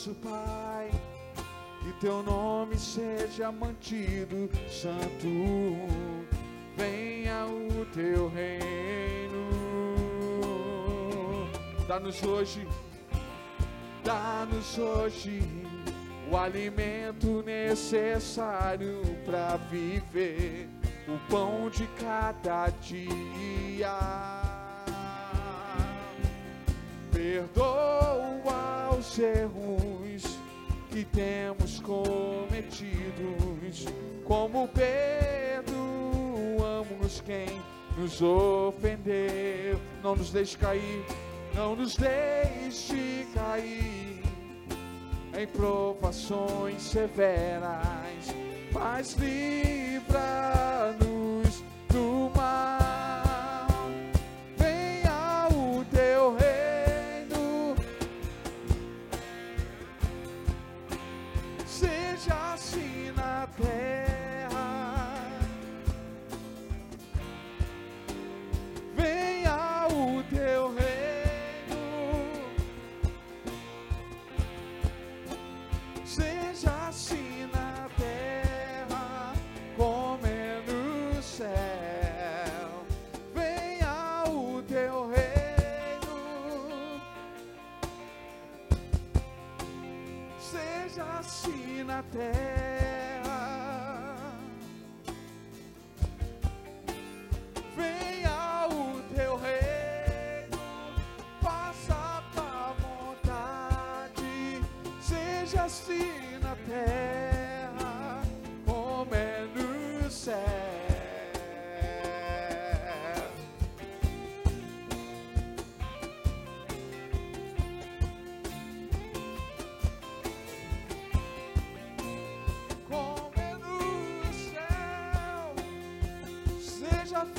nosso Pai, que teu nome seja mantido santo. Venha o teu reino. Dá-nos hoje, dá-nos hoje o alimento necessário para viver, o pão de cada dia. Perdoa os erros que temos cometidos, como perdoamos quem nos ofender. Não nos deixe cair, não nos deixe cair em provações severas, mas livra-nos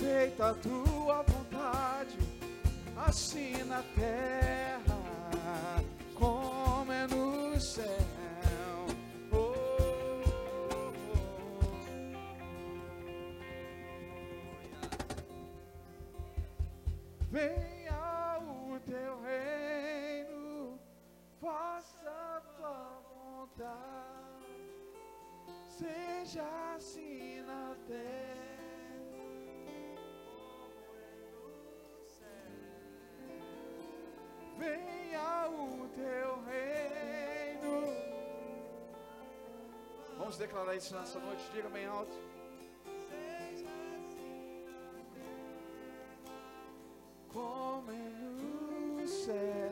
feita a tua vontade, assim na terra, Vamos declarar isso nessa noite, diga bem alto. Como é no céu.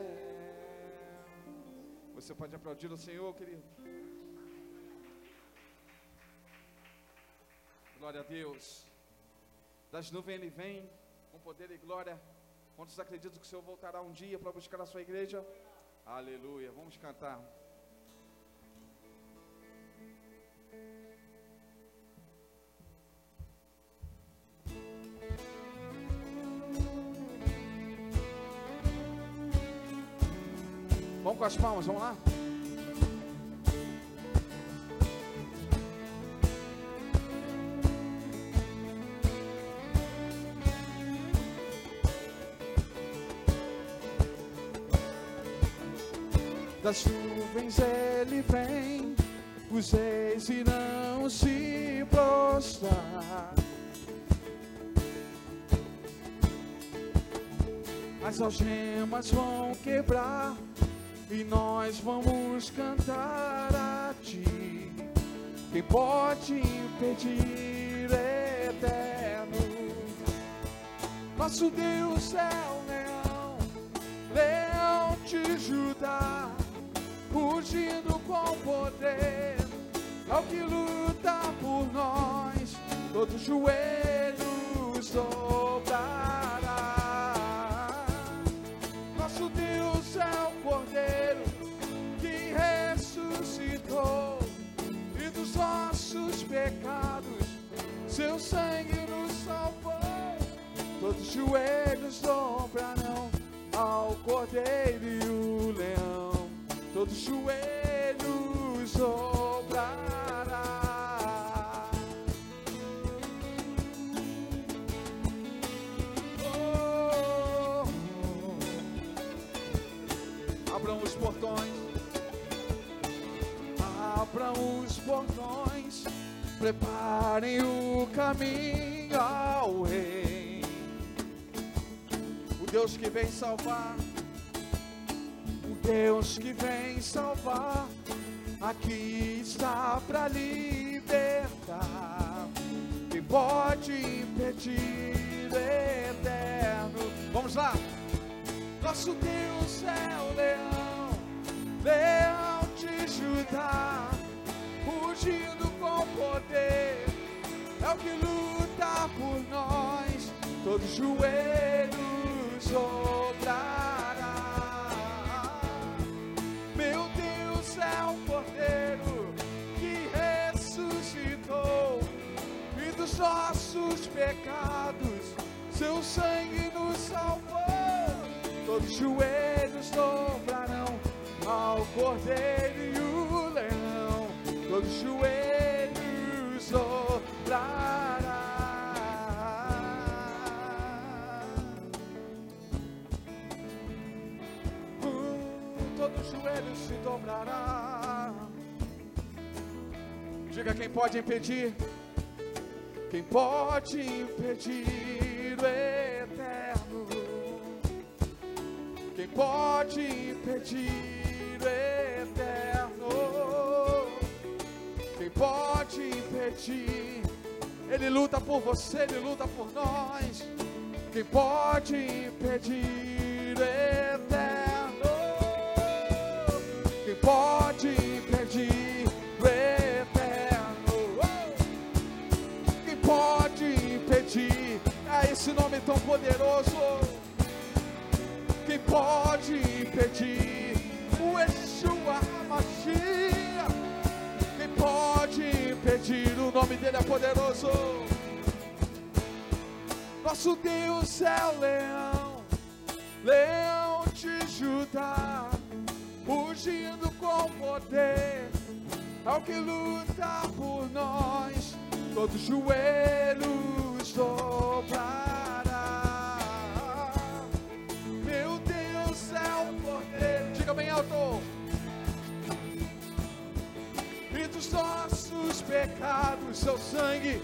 Você pode aplaudir o Senhor, querido. Glória a Deus. Das nuvens ele vem com poder e glória. Quantos acreditam que o Senhor voltará um dia para buscar a sua igreja? Aleluia. Vamos cantar. Com as palmas, vamos lá? Das nuvens ele vem, os reis irão se prostrar. As algemas vão quebrar e nós vamos cantar a ti. Quem pode impedir é eterno? Nosso Deus é o leão, leão de Judá, rugindo com poder, ao que luta por nós, todo joelho dobrará. pecados, seu sangue nos salvou. Todos os joelhos dobrarão ao cordeiro e o leão. Todos os joelhos dobrarão. Preparem o caminho ao rei. O Deus que vem salvar. O Deus que vem salvar. Aqui está para libertar. Quem pode impedir o eterno? Vamos lá. Nosso Deus é o leão, leão de Judá, com poder, é o que luta por nós, todos os joelhos dobrará. Meu Deus é o cordeiro que ressuscitou e dos nossos pecados, seu sangue nos salvou. Todos os joelhos dobrarão ao cordeiro e o. Os joelhos dobrará. Uh, Todos os joelhos se dobrará. Diga quem pode impedir. Quem pode impedir o eterno? Quem pode impedir impedir? Ele luta por você, ele luta por nós. Quem pode impedir eterno? Quem pode impedir eterno? Quem pode impedir? É esse nome tão poderoso quem pode impedir impedir? O nome dele é poderoso. Nosso Deus é o leão, leão de Judá, rugindo com poder, ao que luta por nós, todos os pecados, seu sangue.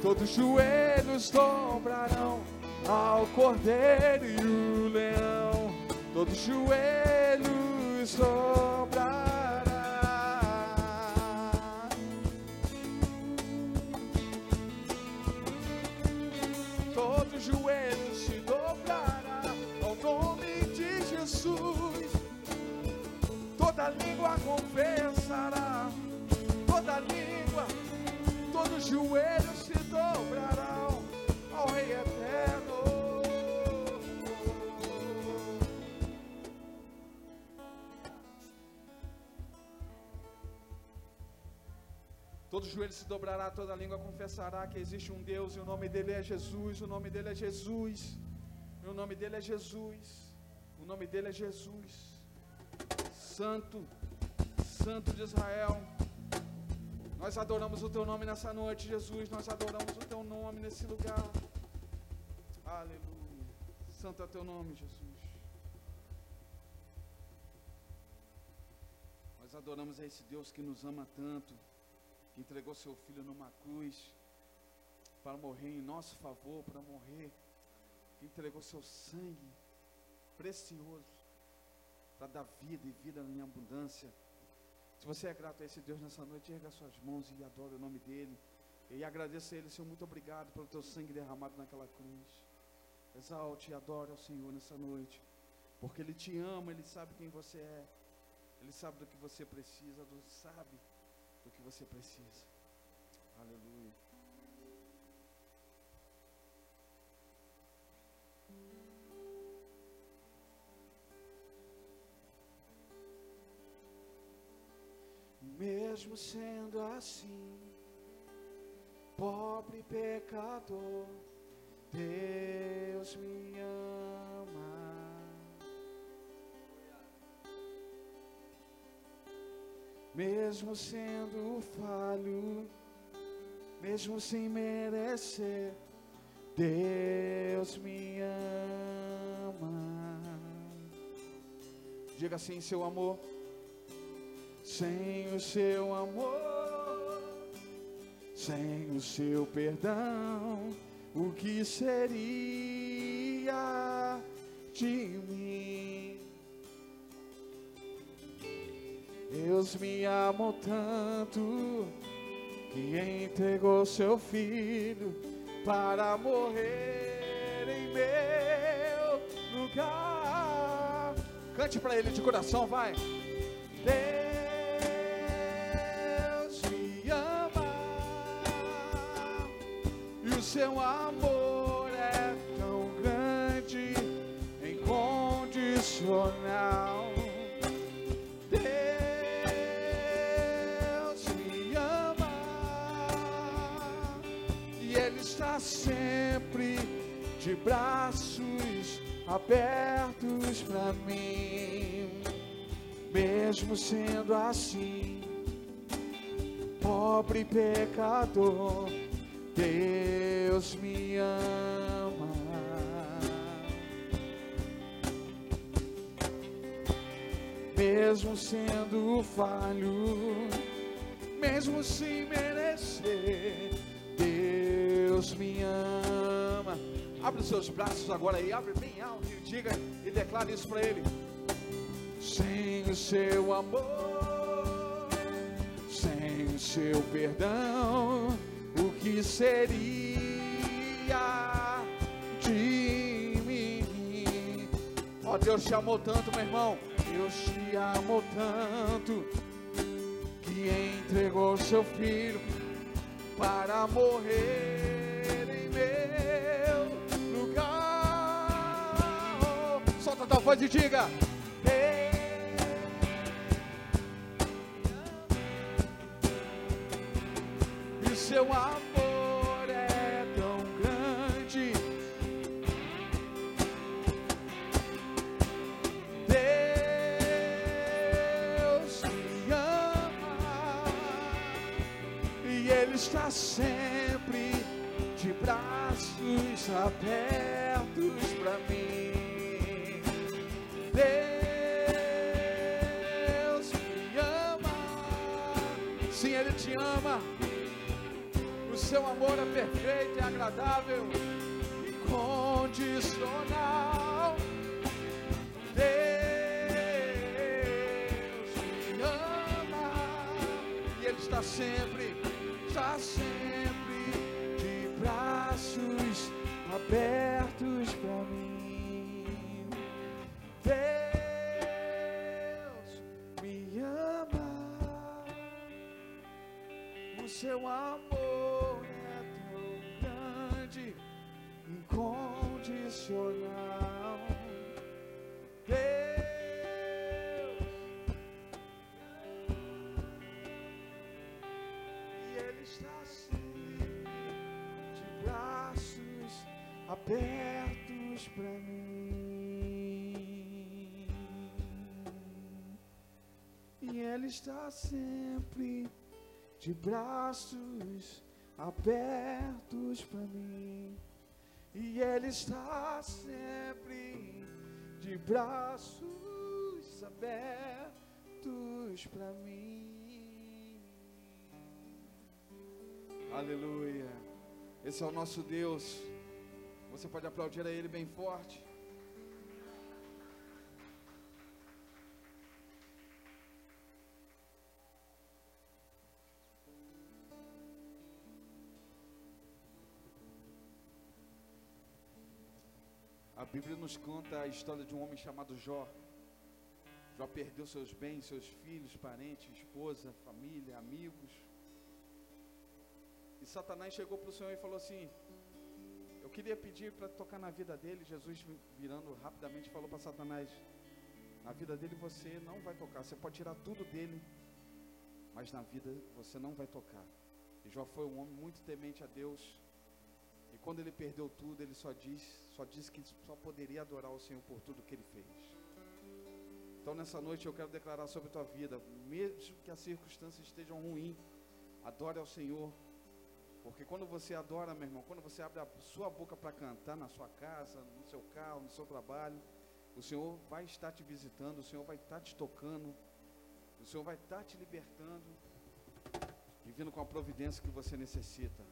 Todos os joelhos dobrarão ao cordeiro e o leão. Todos os joelhos dobrarão. todo joelho se dobrará ao nome de Jesus. Toda língua confessará, toda língua, todo joelho se dobrarão ao Rei Eterno. Todo joelho se dobrará, toda língua confessará que existe um Deus e o nome dele é Jesus, o nome dele é Jesus, e o nome dele é Jesus, o nome dele é Jesus, Santo, Santo de Israel. Nós adoramos o teu nome nessa noite, Jesus, nós adoramos o teu nome nesse lugar. Aleluia. Santo é teu nome, Jesus. Nós adoramos a esse Deus que nos ama tanto que entregou seu filho numa cruz para morrer em nosso favor, para morrer, que entregou seu sangue precioso para dar vida e vida em abundância. Se você é grato a esse Deus nessa noite, erga suas mãos e adore o nome dele. E agradeça a ele, Senhor, muito obrigado pelo teu sangue derramado naquela cruz. Exalte e adore ao Senhor nessa noite, porque ele te ama, ele sabe quem você é. Ele sabe do que você precisa, do sabe do que você precisa. Aleluia. Mesmo sendo assim, pobre pecador, Deus me ama. Mesmo sendo falho, mesmo sem merecer, Deus me ama. Diga assim: seu amor, sem o seu amor, sem o seu perdão, o que seria de mim? Deus me amou tanto que entregou seu filho para morrer em meu lugar. Cante para ele de coração, vai. Seu amor é tão grande, incondicional. Deus me ama e Ele está sempre de braços abertos para mim, mesmo sendo assim, pobre pecador, Deus me ama. Mesmo sendo falho, mesmo sem merecer, Deus me ama. Abre os seus braços agora aí, abre bem alto e diga e declare isso para Ele. Sem o seu amor, sem o seu perdão, que seria de mim? Ó Deus te amou tanto, meu irmão. Deus te amou tanto que entregou seu filho para morrer em meu lugar. Oh, Solta a tua voz e diga. Seu amor está sempre de braços abertos para mim. Deus me ama, sim, Ele te ama. O seu amor é perfeito, é agradável, incondicional. Deus me ama e Ele está sempre, está sempre abertos para mim. E Ele está sempre de braços abertos para mim. E Ele está sempre de braços abertos para mim. Aleluia. Esse é o nosso Deus. Você pode aplaudir a Ele bem forte. A Bíblia nos conta a história de um homem chamado Jó. Jó perdeu seus bens, seus filhos, parentes, esposa, família, amigos. E Satanás chegou para o Senhor e falou assim: queria pedir para tocar na vida dele. Jesus, virando rapidamente, falou para Satanás: Na vida dele você não vai tocar. Você pode tirar tudo dele, mas na vida você não vai tocar. E Jó foi um homem muito temente a Deus. E quando ele perdeu tudo, ele só diz, só disse que só poderia adorar o Senhor por tudo que ele fez. Então nessa noite eu quero declarar sobre a tua vida, mesmo que as circunstâncias estejam ruins, adore ao Senhor. Porque quando você adora, meu irmão, quando você abre a sua boca para cantar na sua casa, no seu carro, no seu trabalho, o Senhor vai estar te visitando, o Senhor vai estar te tocando, o Senhor vai estar te libertando e vindo com a providência que você necessita.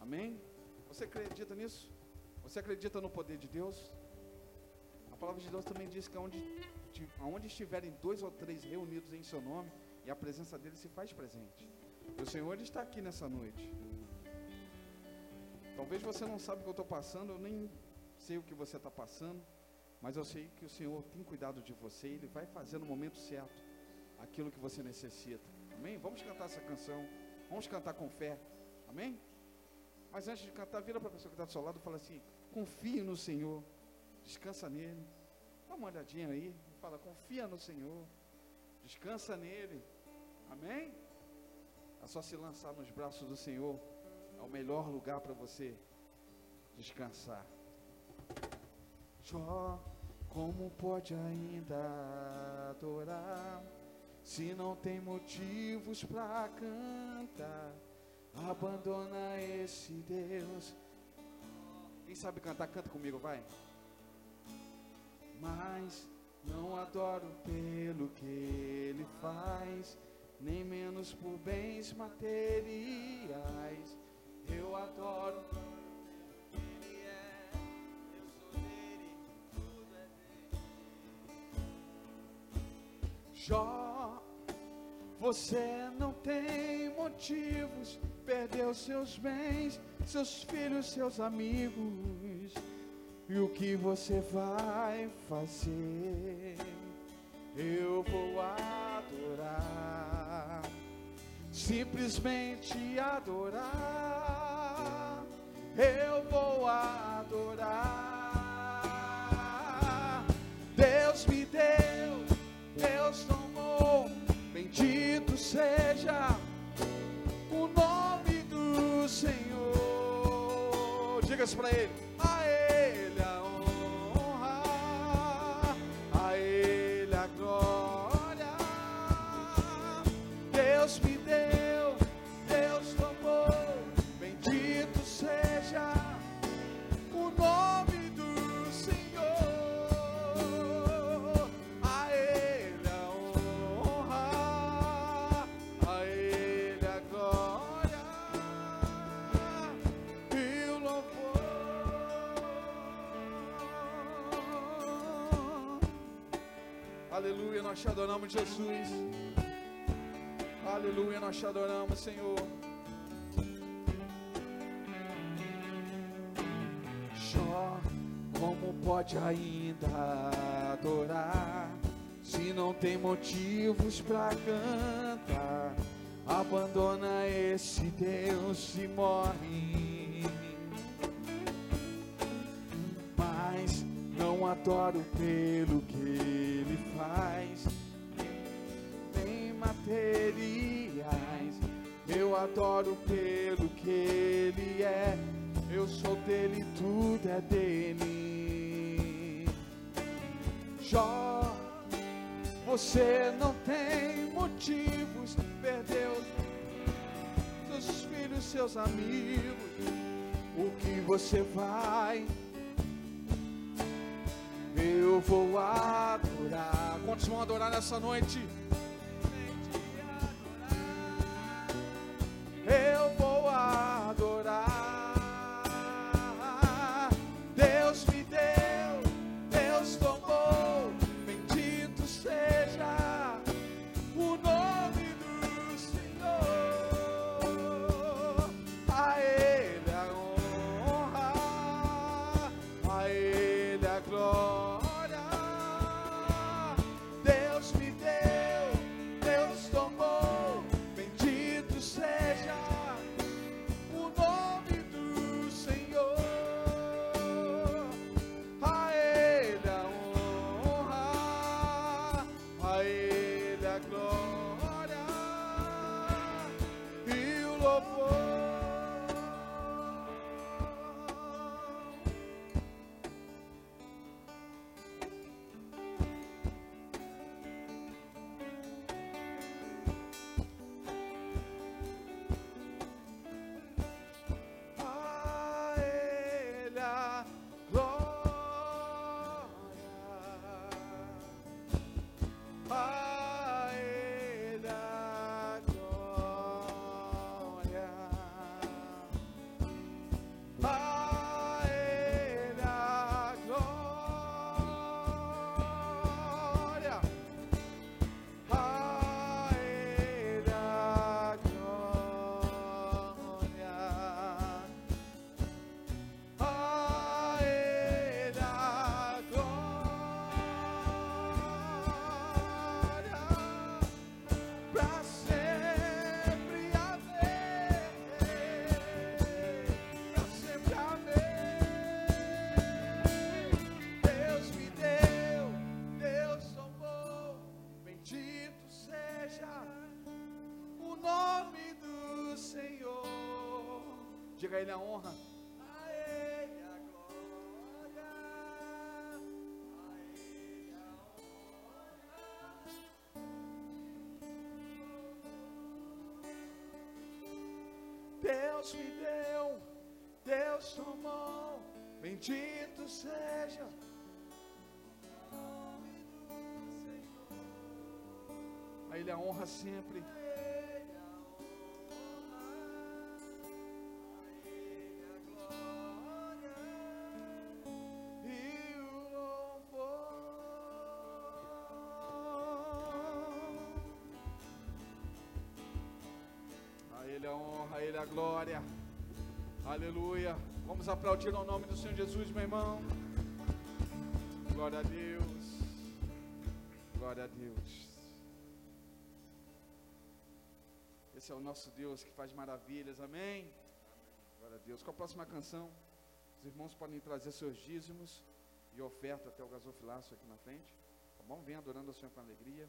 Amém? Você acredita nisso? Você acredita no poder de Deus? A palavra de Deus também diz que onde, onde estiverem dois ou três reunidos em seu nome, e a presença dele se faz presente. O Senhor está aqui nessa noite. Talvez você não sabe o que eu estou passando, eu nem sei o que você está passando, mas eu sei que o Senhor tem cuidado de você e Ele vai fazer no momento certo aquilo que você necessita. Amém? Vamos cantar essa canção. Vamos cantar com fé. Amém? Mas antes de cantar, vira para a pessoa que está do seu lado e fala assim: confie no Senhor, descansa nele. Dá uma olhadinha aí, fala: confia no Senhor, descansa nele. Amém? É só se lançar nos braços do Senhor, é o melhor lugar para você descansar. Jó, como pode ainda adorar se não tem motivos para cantar? Abandona esse Deus. Quem sabe cantar, canta comigo, vai. Mas não adoro pelo que ele faz, nem menos por bens materiais. Eu adoro Jó, você não tem motivos, perdeu seus bens, seus filhos, seus amigos. E o que você vai fazer? Eu vou adorar, simplesmente adorar. Eu vou adorar. Deus me deu Deus tomou. Bendito seja o nome do Senhor. Diga-se para ele. A ele a honra, a ele a glória. Deus me deu, te adoramos, Jesus. Aleluia, nós te adoramos, Senhor. Jó, como pode ainda adorar se não tem motivos para cantar? Abandona esse Deus e morre. Adoro pelo que faz, nem materiais. Eu adoro pelo que Ele é, eu sou dele, tudo é dele. Jó, você não tem motivos, perdeu seus filhos, seus amigos. O que você vai eu vou adorar. Quantos vão adorar nessa noite? Eu vou adorar. A honra. Deus me deu, Deus tomou, bendito seja. A Ele a honra sempre. A glória. Aleluia. Vamos aplaudir ao nome do Senhor Jesus, meu irmão. Glória a Deus. Glória a Deus. Esse é o nosso Deus que faz maravilhas, amém? Glória a Deus. Com a próxima canção, os irmãos podem trazer seus dízimos e oferta até o gasofilácio aqui na frente. Tá bom? Vem adorando o Senhor com alegria.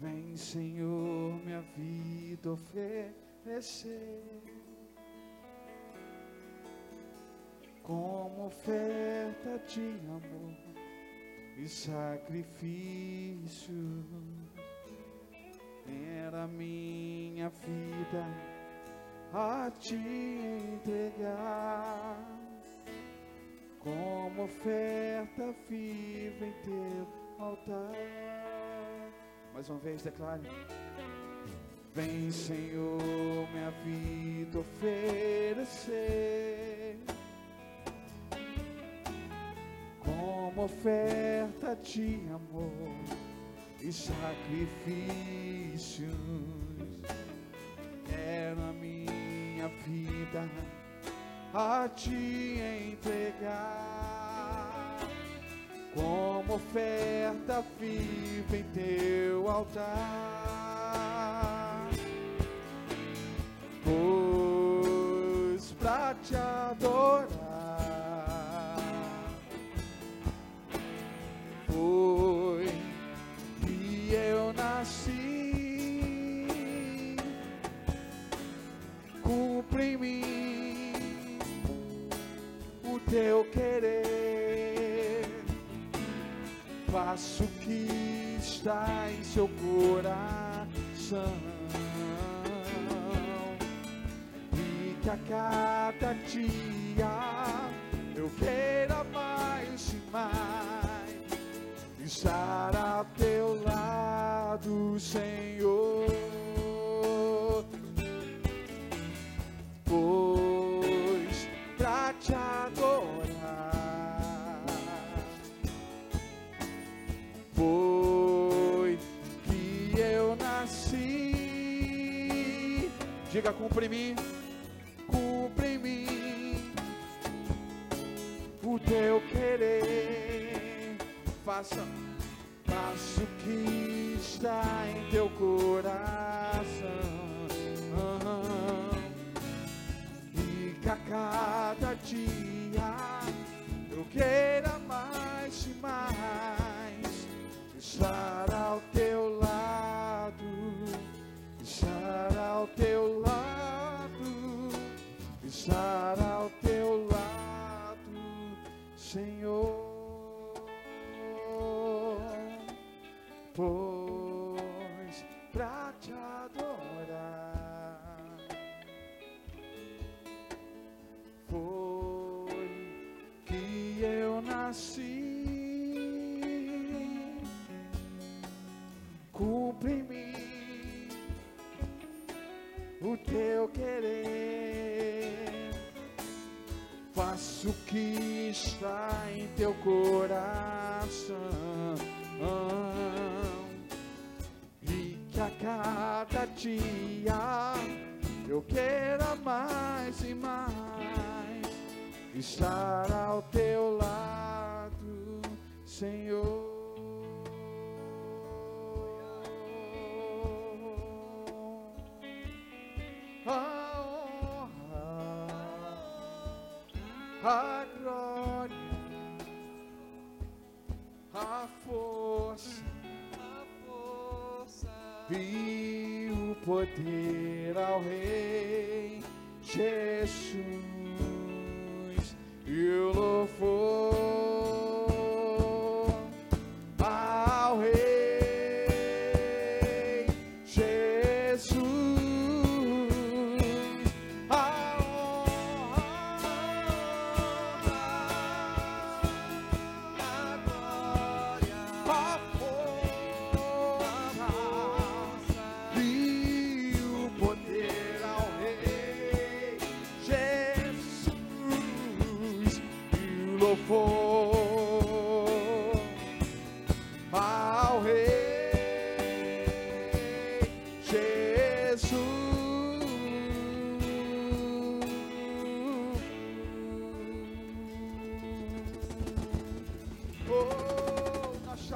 Vem, Senhor, minha vida oferecer como oferta de amor e sacrifício. Era minha vida a te entregar como oferta viva em teu altar. Mais uma vez, declare. Vem, Senhor, minha vida oferecer como oferta de amor e sacrifícios. Quero a minha vida a te entregar como oferta viva em teu altar. Pois pra te adorar está em seu coração. E que a cada dia Diga, cumpre em mim, cumpre em mim o teu querer. Faça, o que está em teu coração. E cada dia eu quero mais e mais estar o poder ao Rei Jesus. E o louvor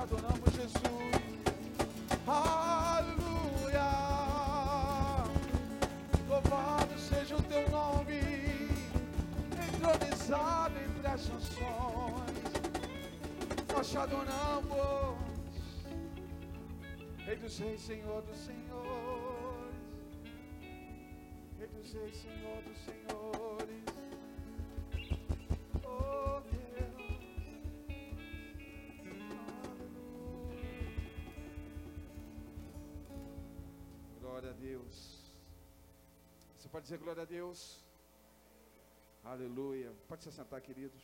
adoramos, Jesus. Aleluia. Louvado seja o teu nome, entronizado entre as nações. Nós te adoramos, Rei dos Reis, Senhor dos Senhores. Rei dos Reis, Senhor dos Senhores. Pode dizer glória a Deus? Aleluia. Pode se sentar, queridos.